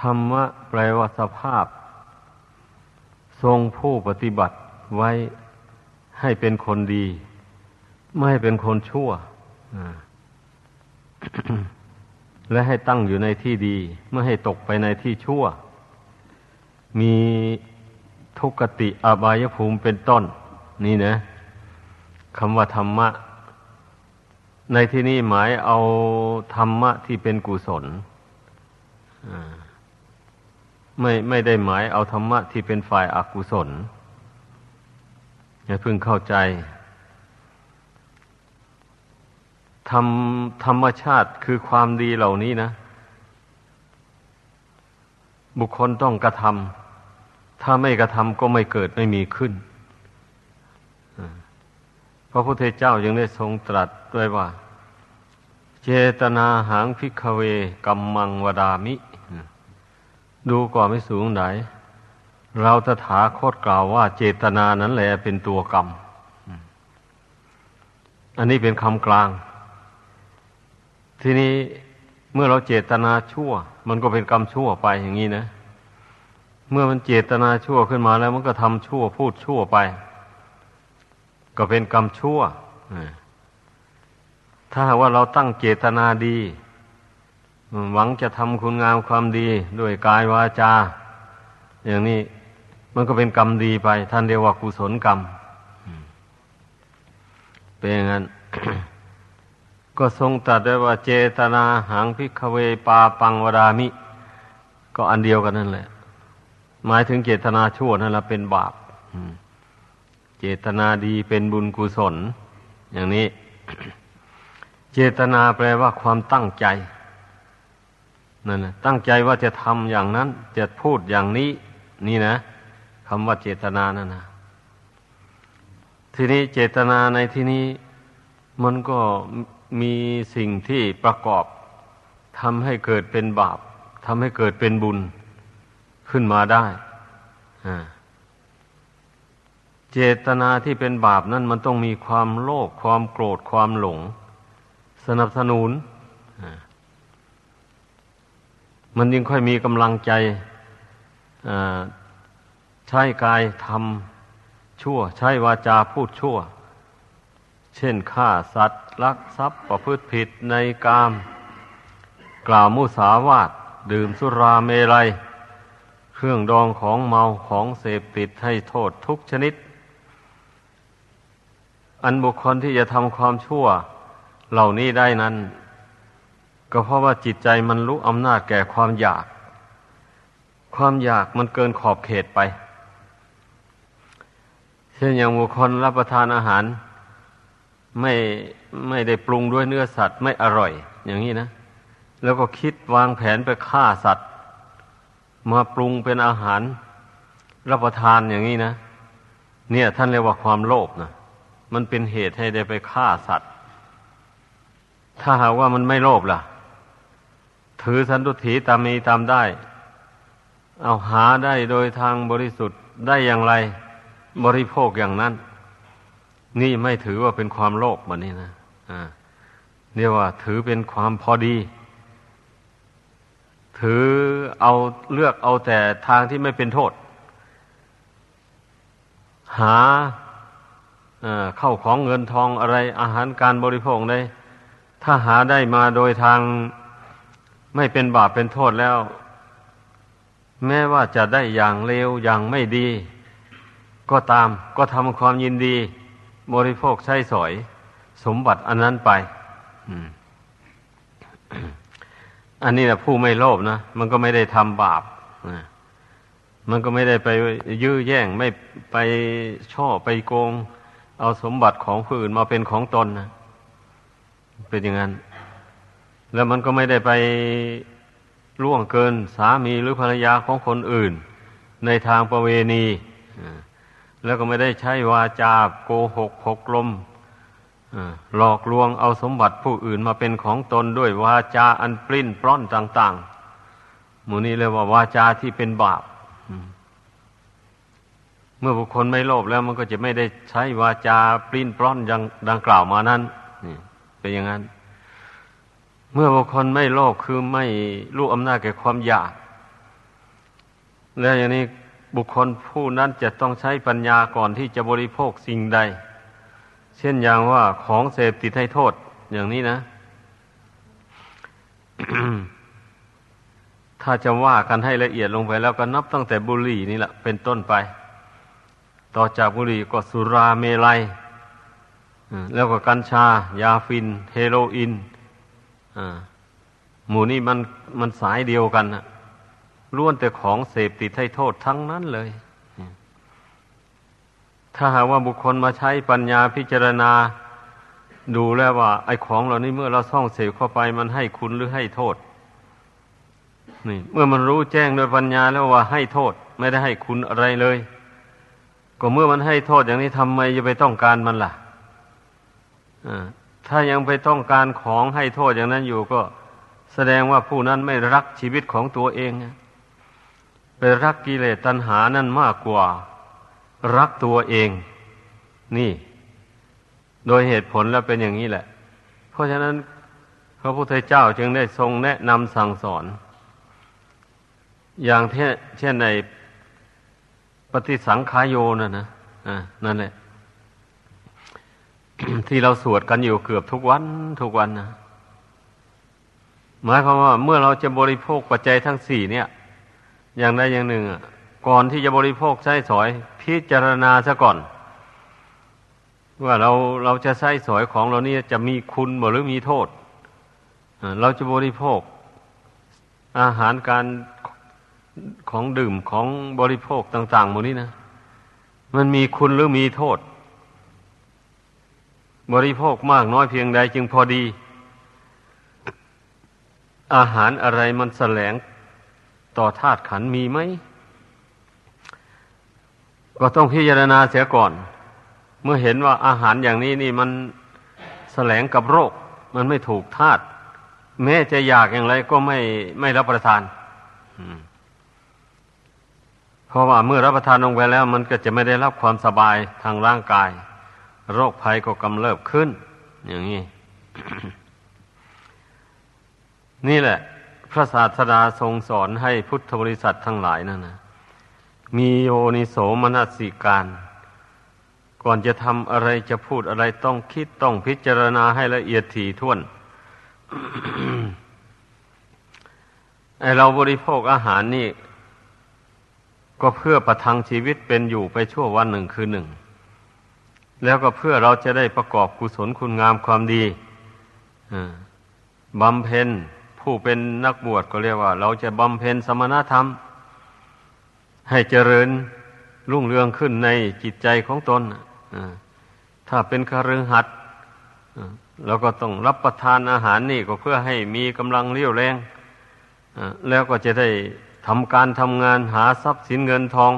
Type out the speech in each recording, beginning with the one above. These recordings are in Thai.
ธรรมะแปลว่าสภาพ ทรงผู้ปฏิบัติไว้ให้เป็นคนดี ไม่ให้เป็นคนชั่ว และให้ตั้งอยู่ในที่ดี ไม่ให้ตกไปในที่ชั่ว มีทุกติอบายภูมิเป็นต้น นี่นะคำว่าธรรมะ ในที่นี้หมายเอาธรรมะที่เป็นกุศล ไม่ไม่ได้หมายเอาธรรมะที่เป็นฝ่ายอากุศลอย่าเพิ่งเข้าใจธรรมธรรมชาติคือความดีเหล่านี้นะ บุคคลต้องกระทำถ้าไม่กระทำก็ไม่เกิดไม่มีขึ้นพระพุทธเจ้ายังได้ทรงตรัสด้วยว่า เจตนาหางพิกเวกัมมังวดามิ ดูก่อนไม่สูงไหน เราตถาคตกล่าวว่าเจตนานั้นแหละเป็นตัวกรรม อันนี้เป็นคำกลาง ทีนี้เมื่อเราเจตนาชั่ว มันก็เป็นกรรมชั่วไปอย่างนี้นะ เมื่อมันเจตนาชั่วขึ้นมาแล้ว มันก็ทำชั่วพูดชั่วไป ก็เป็นกรรมชั่วถ้าว่าเราตั้งเจตนาดี หวังจะทำคุณงามความดีด้วยกายวาจา อย่างนี้มันก็เป็นกรรมดีไป ท่านเรียกว่ากุศลกรรม เป็นอย่างนั้น ก็ทรงตัดได้ว่าเจตนาหังพิกเวปาปังวรามิ ก็อันเดียวกันนั่นแหละ หมายถึงเจตนาชั่วนั่นแหละเป็นบาปเจตนาดีเป็นบุญกุศล อย่างนี้ เจตนาแปลว่าความตั้งใจ นั่นนะตั้งใจว่าจะทำอย่างนั้น จะพูดอย่างนี้ นี่นะคำว่าเจตนานั่นนะทีนี้เจตนาในที่นี้ มันก็มีสิ่งที่ประกอบทำให้เกิดเป็นบาปทำให้เกิดเป็นบุญขึ้นมาได้เจตนาที่เป็นบาปนั้นมันต้องมีความโลภความโกรธความหลง สนับสนุน มันยิ่งค่อยมีกำลังใจใช้กายทำชั่ว ใช้วาจาพูดชั่ว เช่นฆ่าสัตว์ลักทรัพย์ประพฤติผิดในกาม กล่าวมุสาวาทดื่มสุราเมรัย เครื่องดองของเมาของเสพติดให้โทษทุกชนิด อันบุคคลที่จะทำความชั่วเหล่านี้ได้นั้น ก็เพราะว่าจิตใจมันรู้อำนาจแก่ความอยาก ความอยากมันเกินขอบเขตไป เช่นอย่างบุคคลรับประทานอาหาร ไม่ไม่ได้ปรุงด้วยเนื้อสัตว์ไม่อร่อย อย่างนี้นะ แล้วก็คิดวางแผนไปฆ่าสัตว์ มาปรุงเป็นอาหาร รับประทานอย่างนี้นะ เนี่ยท่านเรียกว่าความโลภนะมันเป็นเหตุให้ได้ไปฆ่าสัตว์ ถ้าหากว่ามันไม่โลภล่ะ ถือสันตุถีตามมีตามได้ เอาหาได้โดยทางบริสุทธิ์ได้อย่างไร บริโภคอย่างนั้น นี่ไม่ถือว่าเป็นความโลภแบบนี้นะอ่าเรียกว่า ถือเป็นความพอดี ถือเอาเลือกเอาแต่ทางที่ไม่เป็นโทษ หาเข้าของเงินทองอะไรอาหารการบริโภคได้ ถ้าหาได้มาโดยทาง ไม่เป็นบาปเป็นโทษแล้ว แม้ว่าจะได้อย่างเลวอย่างไม่ดี ก็ตามก็ทำความยินดี บริโภคใช้สอย สมบัติอันนั้นไปอันนี้นะผู้ไม่โลภนะมันก็ไม่ได้ทำบาปมันก็ไม่ได้ไปยื้อแย่งไม่ไปช่อไปโกง เอาสมบัติของผู้อื่นมาเป็นของตนนะเป็นอย่างนั้น แล้วมันก็ไม่ได้ไปล่วงเกินสามีหรือภรรยาของคนอื่น ในทางประเวณีแล้วก็ไม่ได้ใช้วาจาโกหกหกลมหลอกลวงเอาสมบัติผู้อื่นมาเป็นของตนด้วยวาจาอันปลิ้นปล้อนต่างๆหมูนี้เลยว่าวาจาที่เป็นบาปเมื่อบุคคลไม่โลภแล้วมันก็จะไม่ได้ใช้วาจาปลิ้นปล้อนอย่างดังกล่าวมานั้นนี่เป็นอย่างนั้น เมื่อบุคคลไม่โลภคือไม่รู้อำนาจแก่ความอยาก แล้วอย่างนี้บุคคลผู้นั้นจะต้องใช้ปัญญาก่อนที่จะบริโภคสิ่งใด เช่นอย่างว่าของเสพติดให้โทษอย่างนี้นะ ถ้าจะว่ากันให้ละเอียดลงไปแล้วก็นับตั้งแต่บุหรี่นี่แหละเป็นต้นไป ต่อจากบุหรี่ก็สุราเมลัยแล้วก็กัญชายาฟิน เฮโรอีน หมู่นี้มันมันสายเดียวกันนะล้วนแต่ของเสพติดให้โทษทั้งนั้นเลย ถ้าหากว่าบุคคลมาใช้ปัญญาพิจารณาดูแล้วว่า ไอ้ของเหล่านี้เมื่อเราส่องเสพเข้าไปมันให้คุณหรือให้โทษ นี่ เมื่อมันรู้แจ้งโดยปัญญาแล้วว่าให้โทษ ไม่ได้ให้คุณอะไรเลย ก็เมื่อมันให้โทษอย่างนี้ทำไมจะไปต้องการมันล่ะ ถ้ายังไปต้องการของให้โทษอย่างนั้นอยู่ก็แสดงว่าผู้นั้นไม่รักชีวิตของตัวเองไปรักกิเลสตัณหานั่นมากกว่า รักตัวเอง นี่ โดยเหตุผลแล้วเป็นอย่างนี้แหละ เพราะฉะนั้นพระพุทธเจ้าจึงได้ทรงแนะนำสั่งสอน อย่างเช่นในปฏิสังขายโยนะนะอ่านั่นแหละ ที่เราสวดกันอยู่เกือบทุกวันทุกวันนะหมายความว่าเมื่อเราจะบริโภคปัจจัยทั้งสี่เนี่ย อย่างใดอย่างหนึ่งก่อนที่จะบริโภคใช้สอย พิจารณาซะก่อน ว่าเราเราจะใช้สอยของเรานี่จะมีคุณหรือมีโทษเราจะบริโภค อาหารการของดื่มของบริโภคต่างๆหมดนี้นะมันมีคุณหรือมีโทษ บริโภคมากน้อยเพียงใดจึงพอดี อาหารอะไรมันแสลงต่อธาตุขันมีไหม ก็ต้องพิจารณาเสียก่อน เมื่อเห็นว่าอาหารอย่างนี้นี่มันแสลงกับโรค มันไม่ถูกธาตุแม้จะอยากอย่างไรก็ไม่ไม่รับประทานเพราะว่าเมื่อรับประทานลงไปแล้ว มันก็จะไม่ได้รับความสบายทางร่างกาย โรคภัยก็กำเริบขึ้น อย่างนี้ นี่แหละ พระศาสดาทรงสอนให้พุทธบริษัททั้งหลายนั่นนะมีโยนิโสมนสิการ ก่อนจะทำอะไรจะพูดอะไรต้องคิดต้องพิจารณาให้ละเอียดถี่ถ้วนไอเราบริโภคอาหารนี่ ก็เพื่อประทังชีวิตเป็นอยู่ไปชั่ววันหนึ่งคืนหนึ่ง แล้วก็เพื่อเราจะได้ประกอบกุศลคุณงามความดีบำเพ็ญผู้เป็นนักบวชก็เรียกว่า เราจะบำเพ็ญสมณธรรม ให้เจริญรุ่งเรืองขึ้นในจิตใจของตนถ้าเป็นคฤหัสถ์เราก็ต้องรับประทานอาหารนี่ก็เพื่อให้มีกำลังเรี่ยวแรงแล้วก็จะได้ทำการทำงานหาทรัพย์สินเงินทอง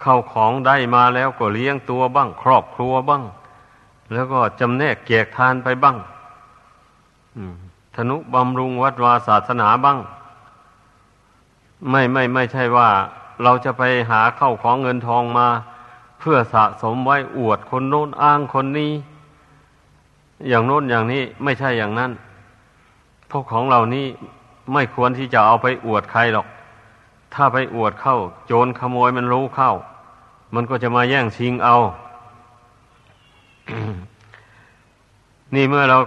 เข้าของได้มาแล้วก็เลี้ยงตัวบ้าง ครอบครัวบ้าง แล้วก็จำแนกแจกทานไปบ้างธนุบำรุงวัดวาศาสนาบ้าง ไม่ไม่ไม่ใช่ว่าเราจะไปหาเข้าของเงินทองมา เพื่อสะสมไว้อวดคนโน้นอ้างคนนี้ อย่างโน้นอย่างนี้ไม่ใช่อย่างนั้นพวกของเหล่านี้ไม่ควรที่จะเอาไปอวดใครหรอก ถ้าไปอวดเข้า โจรขโมยมันรู้เข้า มันก็จะมาแย่งชิงเอา นี่เมื่อเรา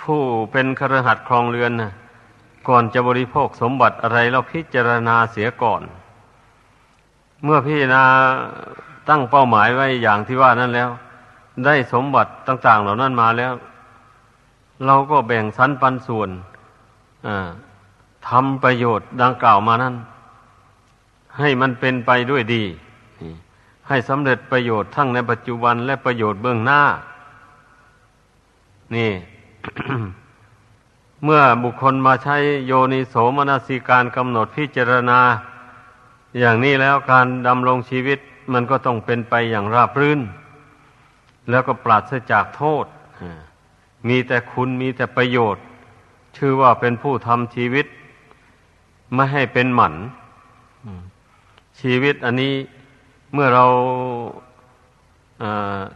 ผู้เป็นครหัสครองเรือนนะก่อนจะบริโภคสมบัติอะไรเราพิจารณาเสียก่อน เมื่อพิจารณาตั้งเป้าหมายไว้อย่างที่ว่านั้นแล้ว ได้สมบัติต่าง ๆ เหล่านั้นมาแล้ว เราก็แบ่งสรรปันส่วนทำประโยชน์ดังกล่าวมานั้น ให้มันเป็นไปด้วยดี ให้สำเร็จประโยชน์ทั้งในปัจจุบันและประโยชน์เบื้องหน้า นี่ เมื่อบุคคลมาใช้โยนิโสมนสิการกำหนดพิจารณา อย่างนี้แล้วการดำรงชีวิตมันก็ต้องเป็นไปอย่างราบรื่น แล้วก็ปราศจากโทษ มีแต่คุณมีแต่ประโยชน์ ชื่อว่าเป็นผู้ทำชีวิต ไม่ให้เป็นหมัน ชีวิตอันนี้เมื่อเรา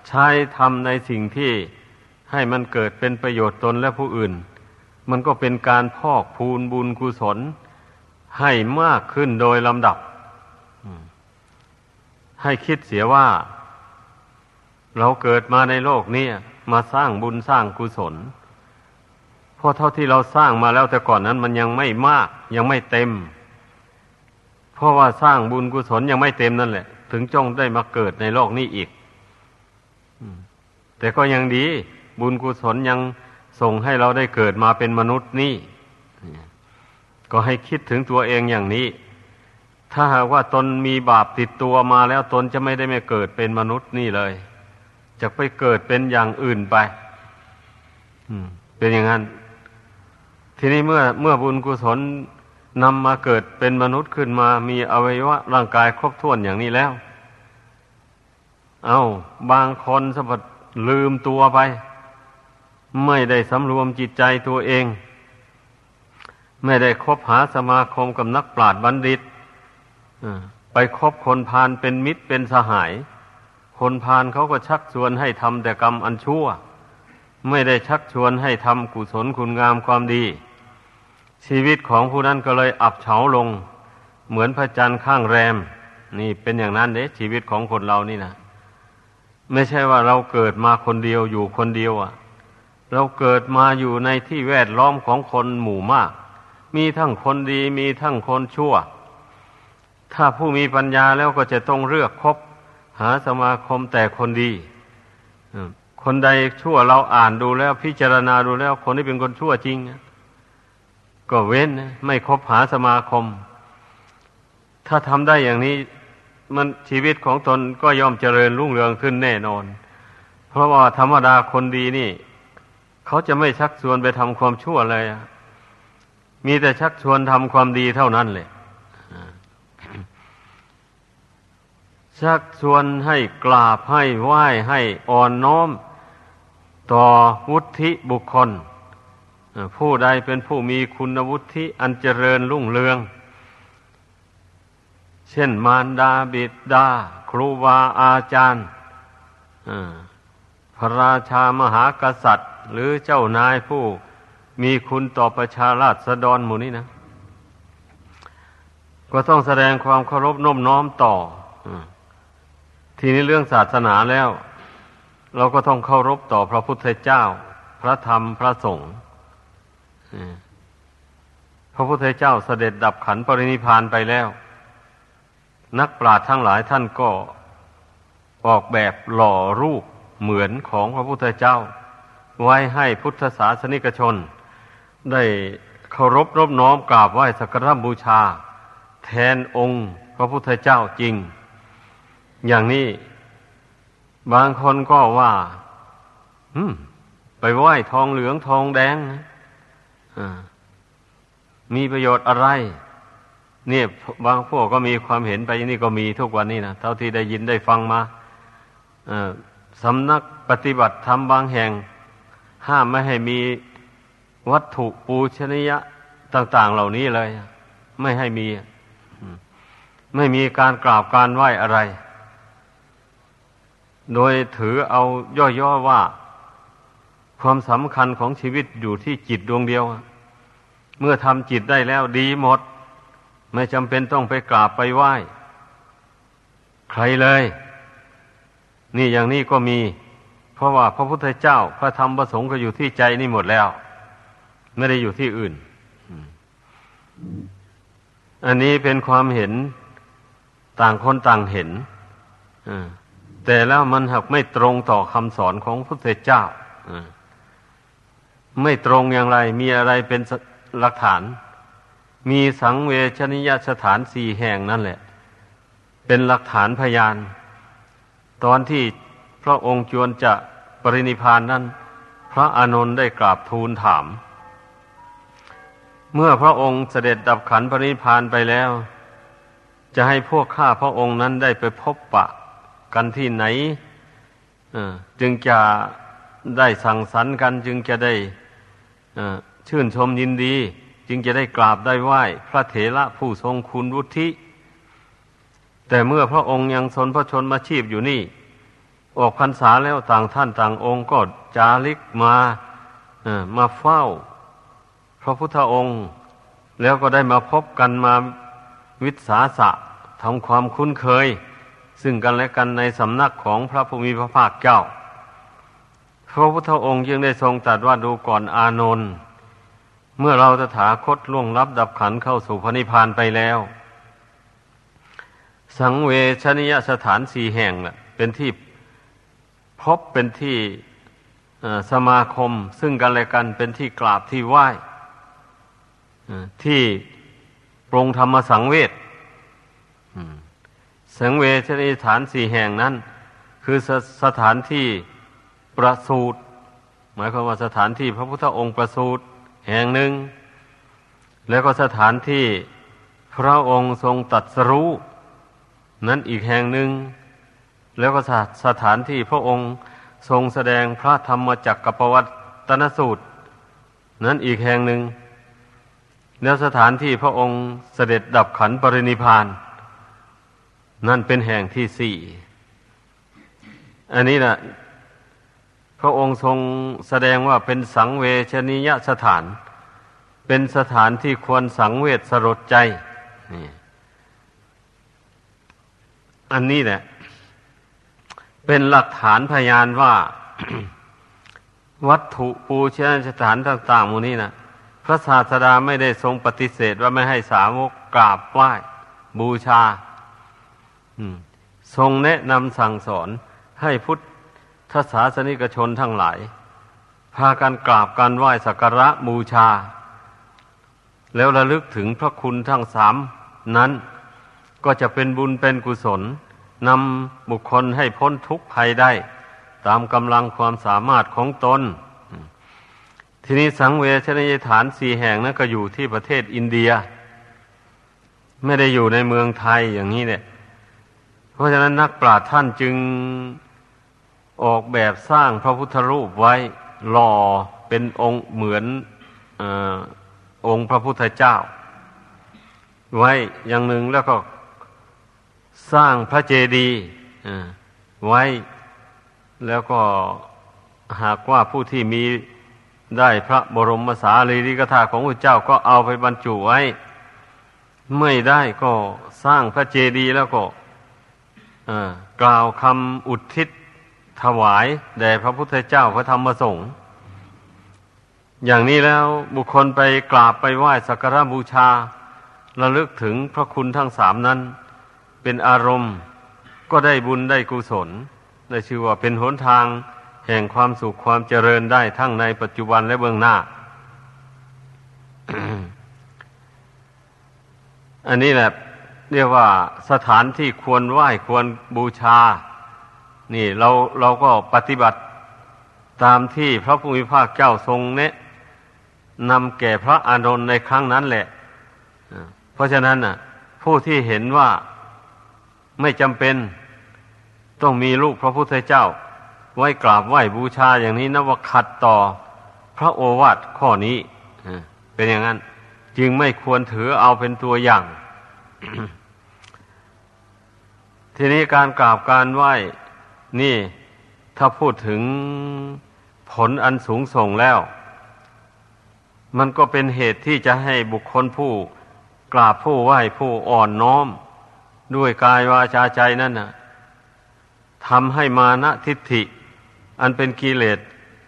ใช้ทำในสิ่งที่ให้มันเกิดเป็นประโยชน์ตนและผู้อื่น มันก็เป็นการพอกพูนบุญกุศล ให้มากขึ้นโดยลำดับ ให้คิดเสียว่า เราเกิดมาในโลกนี้มาสร้างบุญสร้างกุศลเพราะเท่าที่เราสร้างมาแล้วแต่ก่อนนั้นมันยังไม่มากยังไม่เต็ม เพราะว่าสร้างบุญกุศลยังไม่เต็มนั่นแหละ ถึงจ้องได้มาเกิดในโลกนี้อีกแต่ก็ยังดี บุญกุศลยังส่งให้เราได้เกิดมาเป็นมนุษย์นี่ก็ให้คิดถึงตัวเองอย่างนี้ ถ้าหากว่าตนมีบาปติดตัวมาแล้วตนจะไม่ได้มาเกิดเป็นมนุษย์นี่เลย จะไปเกิดเป็นอย่างอื่นไปเป็นอย่างนั้น ทีนี้เมื่อเมื่อบุญกุศล นำมาเกิดเป็นมนุษย์ขึ้นมา มีอวัยวะร่างกายครบถ้วนอย่างนี้แล้ว เอา้า บางคนสะบัดลืมตัวไป ไม่ได้สำรวมจิตใจตัวเอง ไม่ได้คบหาสมาคมกับนักปราชญ์บัณฑิตไปคบคนพาลเป็นมิตรเป็นสหาย คนพาลเขาก็ชักชวนให้ทำแต่กรรมอันชั่ว ไม่ได้ชักชวนให้ทำกุศลคุณงามความดี ชีวิตของผู้นั้นก็เลยอับเฉาลง เหมือนพระจันทร์ข้างแรม นี่เป็นอย่างนั้นเด้ชีวิตของคนเรานี่นะไม่ใช่ว่าเราเกิดมาคนเดียวอยู่คนเดียวอะ เราเกิดมาอยู่ในที่แวดล้อมของคนหมู่มาก มีทั้งคนดีมีทั้งคนชั่ว ถ้าผู้มีปัญญาแล้วก็จะต้องเลือกคบ หาสมาคมแต่คนดีคนใดชั่วเราอ่านดูแล้วพิจารณาดูแล้ว คนที่เป็นคนชั่วจริง ก็เว้นไม่คบหาสมาคม ถ้าทำได้อย่างนี้ มันชีวิตของตนก็ย่อมเจริญรุ่งเรืองขึ้นแน่นอน เพราะว่าธรรมดาคนดีนี่ เขาจะไม่ชักชวนไปทำความชั่วเลยมีแต่ชักชวนทำความดีเท่านั้นเลยชักชวนให้กราบให้ไหว้ให้อ่อนน้อม ต่อวุฒิบุคคล ผู้ใดเป็นผู้มีคุณวุฒิอันเจริญรุ่งเรือง เช่นมารดาบิดา ครูบาอาจารย์พระราชามหากษัตริย์ หรือเจ้านายผู้มีคุณต่อประชาราษฎรหมู่นี้นะ ก็ต้องแสดงความเคารพน้มน้อมต่อทีนี้เรื่องศาสนาแล้ว เราก็ต้องเคารพต่อพระพุทธเจ้า พระธรรมพระสงฆ์ พระพุทธเจ้าเสด็จดับขันปรินิพานไปแล้ว นักปราชญ์ทั้งหลายท่านก็ออกแบบหล่อรูปเหมือนของพระพุทธเจ้า ไว้ให้พุทธศาสนิกชน ได้เคารพรบน้อมกราบไหว้สักการะบูชา แทนองค์พระพุทธเจ้าจริง อย่างนี้บางคนก็ว่าไปไหว้ทองเหลืองทองแดง มีประโยชน์อะไร เนี่ยบางพวกก็มีความเห็นไปนี่ก็มีทุกวันนี้นะเท่าที่ได้ยินได้ฟังมาสำนักปฏิบัติธรรมบางแห่ง ห้ามไม่ให้มีวัตถุปูชนียะต่าง ๆ เหล่านี้เลย ไม่ให้มี ไม่มีการกราบการไหว้อะไร โดยถือเอาย่อๆว่า ความสำคัญของชีวิตอยู่ที่จิตดวงเดียว เมื่อทำจิตได้แล้วดีหมด ไม่จำเป็นต้องไปกราบไปไหว้ ใครเลย นี่อย่างนี้ก็มี เพราะว่าพระพุทธเจ้า พระธรรมพระสงฆ์ก็อยู่ที่ใจนี่หมดแล้ว ไม่ได้อยู่ที่อื่น อันนี้เป็นความเห็นต่างคนต่างเห็นแต่แล้วมันหักไม่ตรงต่อคำสอนของพระพุทธเจ้าไม่ตรงอย่างไร มีอะไรเป็น หลักฐาน มีสังเวชนิยสถานสี่แห่งนั่นแหละ เป็นหลักฐานพยาน ตอนที่พระองค์จวนจะปรินิพานนั้น พระอานนท์ได้กราบทูลถาม เมื่อพระองค์เสด็จดับขันปรินิพานไปแล้ว จะให้พวกข้าพระองค์นั้นได้ไปพบปะกันที่ไหนจึงจะได้สั่งสรรค์กันจึงจะได้ ชื่นชมยินดี จึงจะได้กราบได้ไหว้ พระเถระผู้ทรงคุณวุฒิ แต่เมื่อพระองค์ยังสนพระชนมาชีพอยู่นี่ ออกพรรษาแล้วต่างท่านต่างองค์ก็จาริกมามาเฝ้า พระพุทธองค์ แล้วก็ได้มาพบกันมาวิสาสะทำความคุ้นเคย ซึ่งกันและกันในสำนักของพระภูมิพระภาคเจ้า พระพุทธองค์ยังได้ทรงตรัสว่าดูก่อนอานนท์ เมื่อเราตถาคตล่วงรับดับขันเข้าสู่พระนิพพานไปแล้ว สังเวชนิยสถานสี่แห่งละเป็นที่พบเป็นที่สมาคม ซึ่งกันและกันเป็นที่กราบที่ไหว้ที่ปรงธรรมสังเวชสังเวชนิฐานสี่แห่งนั้น คือสสถานที่ประสูตรหมายความว่าสถานที่พระพุทธองค์ประสูตร แห่งหนึ่ง แล้วก็สถานที่พระองค์ทรงตัดสรู้ นั้นอีกแห่งหนึ่ง แล้วก็สถานที่พระองค์ทรงแสดงพระธรรมจักรปวัตนสูตร นั้นอีกแห่งหนึ่ง แล้วสถานที่พระองค์เสด็จดับขันปรินิพาน นั่นเป็นแห่งที่สี่ อันนี้นะ พระองค์ทรงแสดงว่าเป็นสังเวชนียสถาน เป็นสถานที่ควรสังเวชสลดใจนี่อันนี้แหละ เป็นหลักฐานพยานว่า วัตถุปูชนสถานต่าง ๆ มูนี้นะพระศาสดาไม่ได้ทรงปฏิเสธว่าไม่ให้สาวกกราบไหว้บูชาทรงแนะนำสั่งสอนให้พุทธ ทศาสนิกชนทั้งหลาย พากันกราบกันไหว้สักการะบูชา แล้วระลึกถึงพระคุณทั้งสามนั้นก็จะเป็นบุญเป็นกุศลนำบุคคลให้พ้นทุกข์ภัยได้ ตามกำลังความสามารถของตน ทีนี้สังเวชนียฐานสี่แห่งนั้นก็อยู่ที่ประเทศอินเดีย ไม่ได้อยู่ในเมืองไทยอย่างนี้เนี่ย เพราะฉะนั้นนักปราชญ์ท่านจึง ออกแบบสร้างพระพุทธรูปไว้หล่อเป็นองค์เหมือนอองค์พระพุทธเจ้า ไว้อย่างหนึ่งแล้วก็สร้างพระเจดีย์ไว้แล้วก็หากว่าผู้ที่มีได้พระบรมสารีริกธาตุของพระเจ้าก็เอาไปบรรจุไว้ ไม่ได้ก็สร้างพระเจดีย์แล้วก็กล่าวคำอุทิศ ถวายแด่พระพุทธเจ้าพระธรรมสงฆ์อย่างนี้แล้วบุคคลไปกราบไปไหว้สักการะบูชาระลึกถึงพระคุณทั้งสามนั้น เป็นอารมณ์ก็ได้บุญได้กุศล ได้ชื่อว่าเป็นหนทางแห่งความสุขความเจริญได้ทั้งในปัจจุบันและเบื้องหน้า อันนี้แหละเรียกว่าสถานที่ควรไหว้ควรบูชา นี่เราเราก็ปฏิบัติตามที่พระภูมิภาคเจ้าทรงเนะนำแก่พระอานนท์ในครั้งนั้นแหละ เพราะฉะนั้นน่ะ ผู้ที่เห็นว่าไม่จำเป็นต้องมีลูกพระพุทธเจ้า ไว้กราบไหว้บูชาอย่างนี้นะว่าขัดต่อพระโอวาทข้อนี้เป็นอย่างนั้น จึงไม่ควรถือเอาเป็นตัวอย่าง ทีนี้การกราบการไหว้ นี่ถ้าพูดถึงผลอันสูงส่งแล้ว มันก็เป็นเหตุที่จะให้บุคคลผู้กราบผู้ไหว้ผู้อ่อนน้อม ด้วยกายวาจาใจนั่นนะทำให้มานะทิฏฐิ อันเป็นกิเลส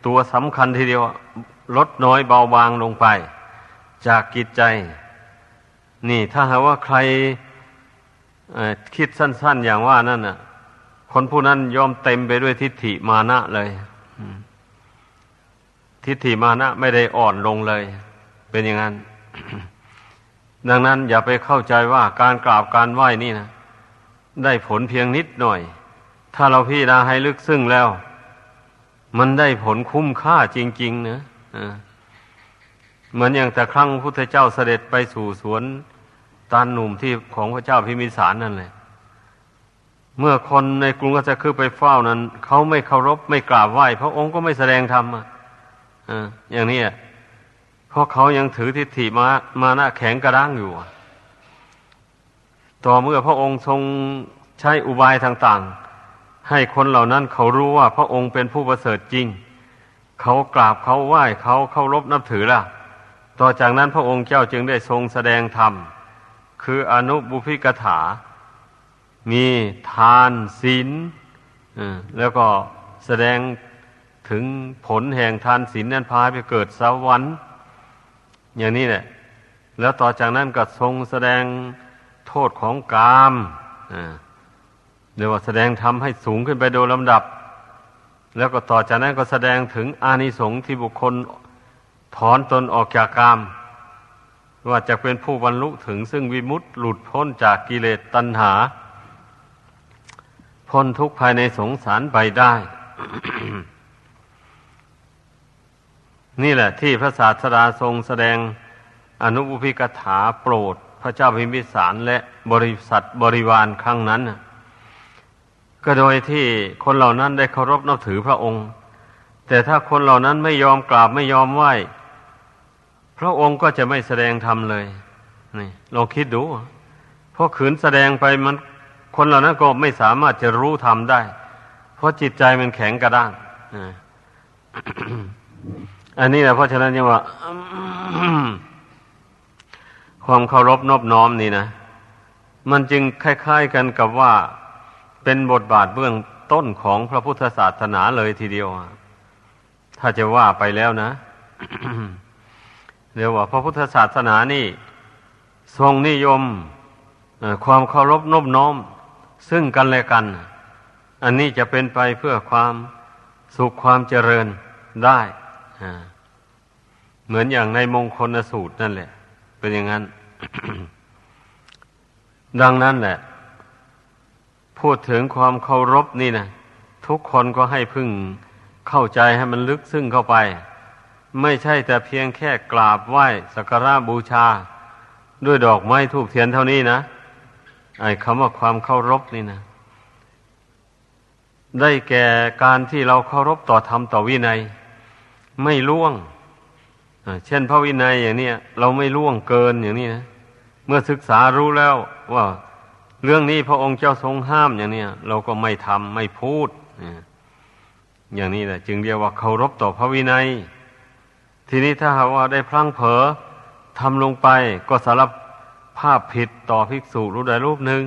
ตัวสำคัญทีเดียวลดน้อยเบาบางลงไป จากกิจใจ นี่ถ้าหากว่าใครคิดสั้น ๆอย่างว่านั่นน่ะ คนผู้นั้นยอมเต็มไปด้วยทิฏฐิมานะเลยทิฏฐิมานะไม่ได้อ่อนลงเลย เป็นอย่างนั้น ดังนั้นอย่าไปเข้าใจว่าการกราบการไหว้นี่นะได้ผลเพียงนิดหน่อย ถ้าเราพี่นาให้ลึกซึ้งแล้ว มันได้ผลคุ้มค่าจริง ๆ นะเหมือนอย่างแต่ครั้งพุทธเจ้าเสด็จไปสู่สวนตานหนุ่มที่ของพระเจ้าพิมิสารนั่นแหละ เมื่อคนในกรุงก็จะคือไปเฝ้านั้น เขาไม่เคารพไม่กราบไหว้พระองค์ก็ไม่แสดงธรรมอะอย่างนี้เพราะเขายังถือทิฏฐิมามาหนะแข็งกระด้างอยู่ ต่อเมื่อพระองค์ทรงใช้อุบายต่างๆ ให้คนเหล่านั้นเขารู้ว่าพระองค์เป็นผู้ประเสริฐจริง เขากราบเขาไหว้เขาเคารพนับถือล่ะ ต่อจากนั้นพระองค์เจ้าจึงได้ทรงแสดงธรรม คืออนุบุพิกถา มีทานศีลแล้วก็แสดงถึงผลแห่งทานศีลนั้นพาไปเกิดสวรรค์อย่างนี้แหละ แล้วต่อจากนั้นก็ทรงแสดงโทษของกามเรียกว่าแสดงทำให้สูงขึ้นไปโดยลำดับ แล้วก็ต่อจากนั้นก็แสดงถึงอานิสงส์ที่บุคคลถอนตนออกจากกาม ว่าจะเป็นผู้บรรลุถึงซึ่งวิมุตต์หลุดพ้นจากกิเลสตัณหา พ้นทุกข์ภายในสงสารไปได้ นี่แหละที่พระศาสดาทรงแสดงอนุบุพิกถาโปรด พระเจ้าพิมพิสารและบริษัทบริวารครั้งนั้นก็โดยที่คนเหล่านั้นได้เคารพนับถือพระองค์ แต่ถ้าคนเหล่านั้นไม่ยอมกราบไม่ยอมไหว้พระองค์ก็จะไม่แสดงธรรมเลยนี่ลองคิดดู เพราะขืนแสดงไปมัน คนเหล่านั้นก็ไม่สามารถจะรู้ธรรมได้ เพราะจิตใจมันแข็งกระด้างอันนี้แหละเพราะฉะนั้นยังว่า ความเคารพนอบน้อมนี่นะ มันจึงคล้ายๆกันกับว่าเป็นบทบาทเบื้องต้นของพระพุทธศาสนาเลยทีเดียวถ้าจะว่าไปแล้วนะเรียกว่า พระพุทธศาสนานี่ ทรงนิยมความเคารพนอบน้อม ซึ่งกันและกัน อันนี้จะเป็นไปเพื่อความสุขความเจริญได้เหมือนอย่างในมงคลสูตรนั่นแหละ เป็นอย่างนั้น ดังนั้นแหละ พูดถึงความเคารพนี่นะทุกคนก็ให้พึ่งเข้าใจให้มันลึกซึ้งเข้าไป ไม่ใช่แต่เพียงแค่กราบไหว้สักการะบูชา ด้วยดอกไม้ทูบเทียนเท่านี้นะ ไอ้คำว่าความเคารพนี่นะ ได้แก่การที่เราเคารพต่อธรรมต่อวินัย ไม่ล่วงเช่นพระวินัยอย่างนี้เราไม่ล่วงเกินอย่างนี้นะเมื่อศึกษารู้แล้วว่า เรื่องนี้พระองค์เจ้าทรงห้ามอย่างนี้เราก็ไม่ทำไม่พูดอย่างนี้แหละจึงเรียกว่าเคารพต่อพระวินัย ทีนี้ถ้าหากว่าได้พลั้งเผลอทำลงไปก็สาร ภาพผิดต่อภิกษุรูปใดรูปหนึ่ง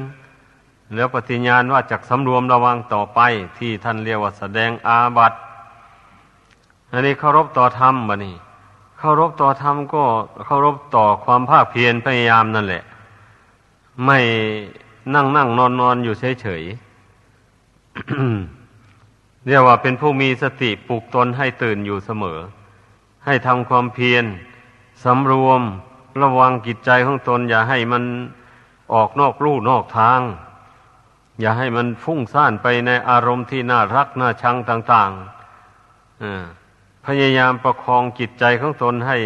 แล้วปฏิญาณว่าจากสำรวมระวังต่อไปที่ท่านเรียกว่าแสดงอาบัติอันนี้เคารพต่อธรรมบะนี่เคารพต่อธรรมก็เคารพต่อความภาคเพียรพยายามนั่นแหละ ไม่นั่งนั่งนอนนอนอยู่เฉยเฉยเรียกว่าเป็นผู้มีสติปลุกตนให้ตื่นอยู่เสมอ ให้ทำความเพียรสำรวม ระวังกิจใจของตน อย่าให้มันออกนอกลู่นอกทาง อย่าให้มันฟุ้งซ่านไปในอารมณ์ที่น่ารักน่าชังต่างๆพยายามประคองจิตใจของตนให้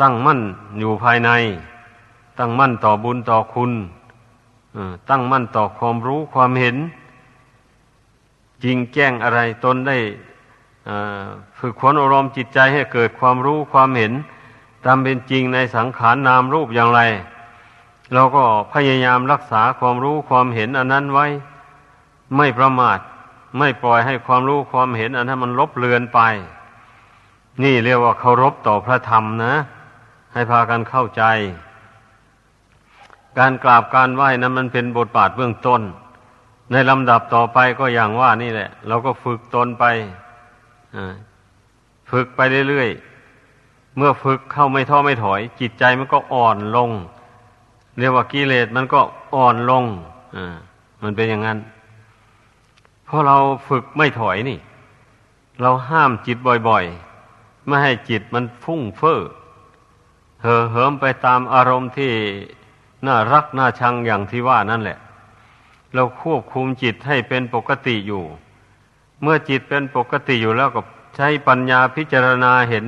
ตั้งมั่นอยู่ภายใน ตั้งมั่นต่อบุญต่อคุณตั้งมั่นต่อความรู้ความเห็น จริงแจ้งอะไรตนได้ฝึกขวนอารมณ์จิตใจให้เกิดความรู้ความเห็น ตามเป็นจริงในสังขารนามรูปอย่างไร เราก็พยายามรักษาความรู้ความเห็นอันนั้นไว้ ไม่ประมาท ไม่ปล่อยให้ความรู้ความเห็น อันนั้นมันลบเลือนไป นี่เรียกว่าเคารพต่อพระธรรมนะ ให้พากันเข้าใจ การกราบการไหว้นั้นมันเป็นบทบาทเบื้องต้น ในลำดับต่อไปก็อย่างว่านี่แหละ เราก็ฝึกตนไปฝึกไปเรื่อยๆ เมื่อฝึกเข้าไม่ท้อไม่ถอย จิตใจมันก็อ่อนลง เรียกว่ากิเลสมันก็อ่อนลงอมันเป็นอย่างนั้นเพราะเราฝึกไม่ถอยนี่ เราห้ามจิตบ่อยๆ ไม่ให้จิตมันฟุ้งเฟ้อเห่อเหิมไปตามอารมณ์ที่น่ารักน่าชังอย่างที่ว่านั่นแหละ เราควบคุมจิตให้เป็นปกติอยู่ เมื่อจิตเป็นปกติอยู่แล้วก็ใช้ปัญญาพิจารณาเห็น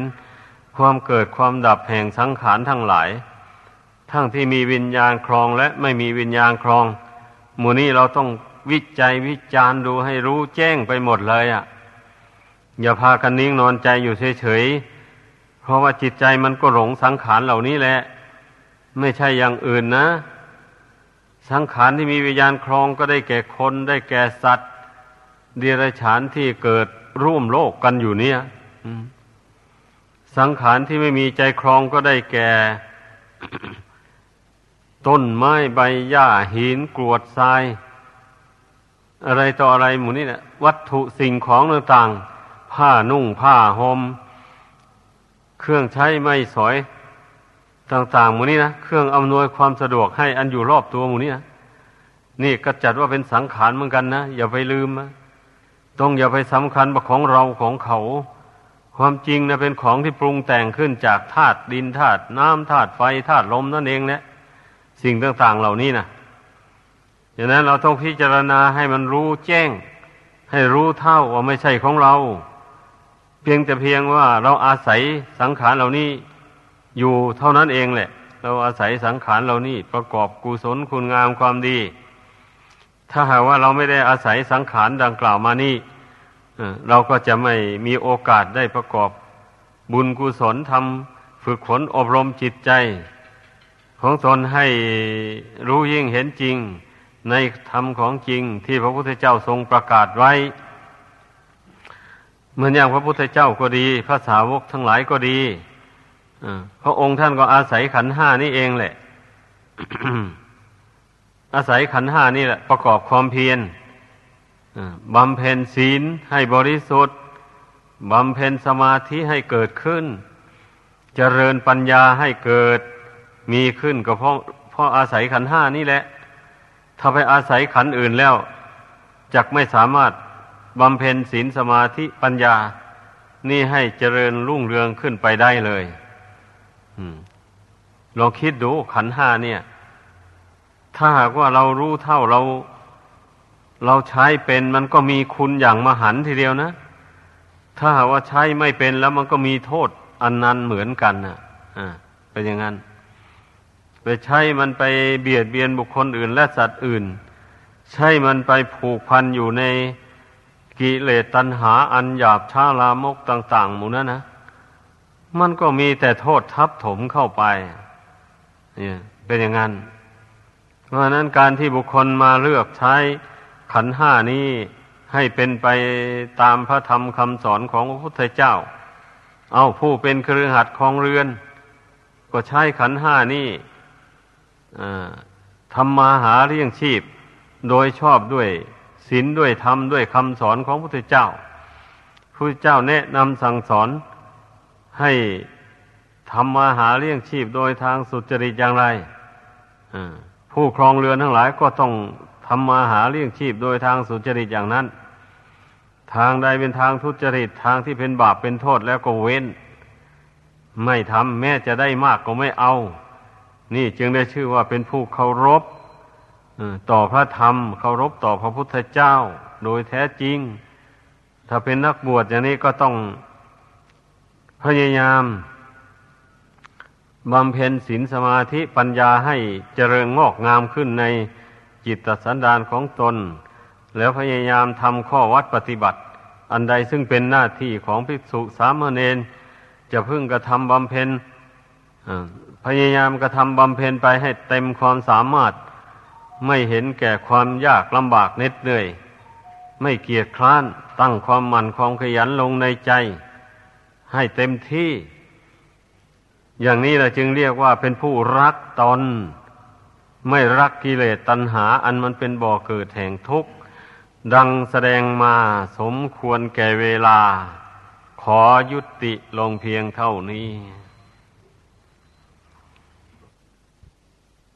ความเกิดความดับแห่งสังขารทั้งหลาย ทั้งที่มีวิญญาณครองและไม่มีวิญญาณครองหมู่นี้เราต้องวิจัยวิจารณ์ดูให้รู้แจ้งไปหมดเลยอะ่ะ อย่าพากันนิ่งนอนใจอยู่เฉยๆเพราะว่าจิตใจมันก็หลงสังขารเหล่านี้แหละ ไม่ใช่อย่างอื่นนะ สังขารที่มีวิญญาณครองก็ได้แก่คนได้แก่สัตว์เดรัจฉานที่เกิดร่วมโลกกันอยู่เนี่ย สังขารที่ไม่มีใจครองก็ได้แก่ ต้นไม้ใบหญ้าหินกรวดทราย อะไรต่ออะไรหมูนี่นะวัตถุสิ่งของต่างๆ ผ้านุ่งผ้าหม่มเครื่องใช้ไม่สอยต่างๆหมูนี้นะเครื่องอำนวยความสะดวกให้อันอยู่รอบตัวหมูนี้นะนี่ก็จัดว่าเป็นสังขารเหมือนกันนะอย่าไปลืมนะต้องอย่าไปสำคัญว่าของเราของเขา ความจริงนะเป็นของที่ปรุงแต่งขึ้นจากธาตุดินธาตุน้ำธาตุไฟธาตุลมนั่นเองแหละสิ่งต่างๆเหล่านี้นะดังนั้นเราต้องพิจารณาให้มันรู้แจ้ง ให้รู้เท่าว่าไม่ใช่ของเรา เพียงแต่เพียงว่าเราอาศัยสังขารเหล่านี้อยู่เท่านั้นเองแหละ เราอาศัยสังขารเหล่านี้ประกอบกุศลคุณงามความดี ถ้าหากว่าเราไม่ได้อาศัยสังขารดังกล่าวมานี่ เราก็จะไม่มีโอกาสได้ประกอบบุญกุศลทำฝึกฝนอบรมจิตใจ ของตนให้รู้ยิ่งเห็นจริง ในธรรมของจริงที่พระพุทธเจ้าทรงประกาศไว้ เหมือนอย่างพระพุทธเจ้าก็ดีพระสาวกทั้งหลายก็ดีพระองค์ท่านก็อาศัยขันห้านี่เองแหละ อาศัยขันห้านี่แหละ ประกอบความเพียร บำเพ็ญศีลให้บริสุทธิ์บำเพ็ญสมาธิให้เกิดขึ้น เจริญปัญญาให้เกิดมีขึ้นก็เพราะเพราะอาศัยขันห้านี่แหละ ถ้าไปอาศัยขันอื่นแล้วจักไม่สามารถบำเพ็ญศีลสมาธิปัญญา นี่ให้เจริญรุ่งเรืองขึ้นไปได้เลยลองคิดดูขันห้าเนี่ย ถ้าหากว่าเรารู้เท่าเรา เราใช้เป็นมันก็มีคุณอย่างมหันทีเดียวนะ ถ้าหาว่าใช้ไม่เป็นแล้วมันก็มีโทษอันนั้นเหมือนกันนะอ่าเป็นอย่างนั้น ไปใช้มันไปเบียดเบียนบุคคลอื่นและสัตว์อื่น ใช้มันไปผูกพันอยู่ในกิเลสตัณหาอันหยาบช้าลามกต่าง ๆ หมู่นั้นนะ มันก็มีแต่โทษทับถมเข้าไปเนี่ยเป็นอย่างนั้น เพราะนั้นการที่บุคคลมาเลือกใช้ ขันห้านี้ให้เป็นไปตามพระธรรมคำสอนของพระพุทธเจ้า เอาผู้เป็นเครือขัดของเรือน ก็ใช้ขันห้านี้ทำมาหาเลี้ยงชีพ โดยชอบด้วยศีลด้วยธรรมด้วยคำสอนของพระพุทธเจ้าพระพุทธเจ้าแนะนำสั่งสอนให้ทำมาหาเลี้ยงชีพโดยทางสุจริตอย่างไรผู้ครองเรือนทั้งหลายก็ต้อง ทำมาหาเลี้ยงชีพโดยทางสุจริตอย่างนั้น ทางใดเป็นทางทุจริตทางที่เป็นบาปเป็นโทษแล้วก็เว้น ไม่ทำแม้จะได้มากก็ไม่เอา นี่จึงได้ชื่อว่าเป็นผู้เคารพต่อพระธรรมเคารพต่อพระพุทธเจ้า โดยแท้จริง ถ้าเป็นนักบวชอย่างนี้ก็ต้องพยายามบำเพ็ญศีลสมาธิปัญญาให้เจริญงอกงามขึ้นใน จิตสันดานของตน แล้วพยายามทำข้อวัดปฏิบัติ อันใดซึ่งเป็นหน้าที่ของภิกษุสามเณรจะพึ่งกระทำบำเพ็ญพยายามกระทำบำเพ็ญไปให้เต็มความสามารถ ไม่เห็นแก่ความยากลำบากเน็ดเหนื่อย ไม่เกียจคร้านตั้งความหมั่นความขยันลงในใจ ให้เต็มที่ อย่างนี้เราจึงเรียกว่าเป็นผู้รักตน ไม่รักกิเลสตัณหาอันมันเป็นบ่อเกิดแห่งทุกข์ ดังแสดงมาสมควรแก่เวลา ขอยุติลงเพียงเท่านี้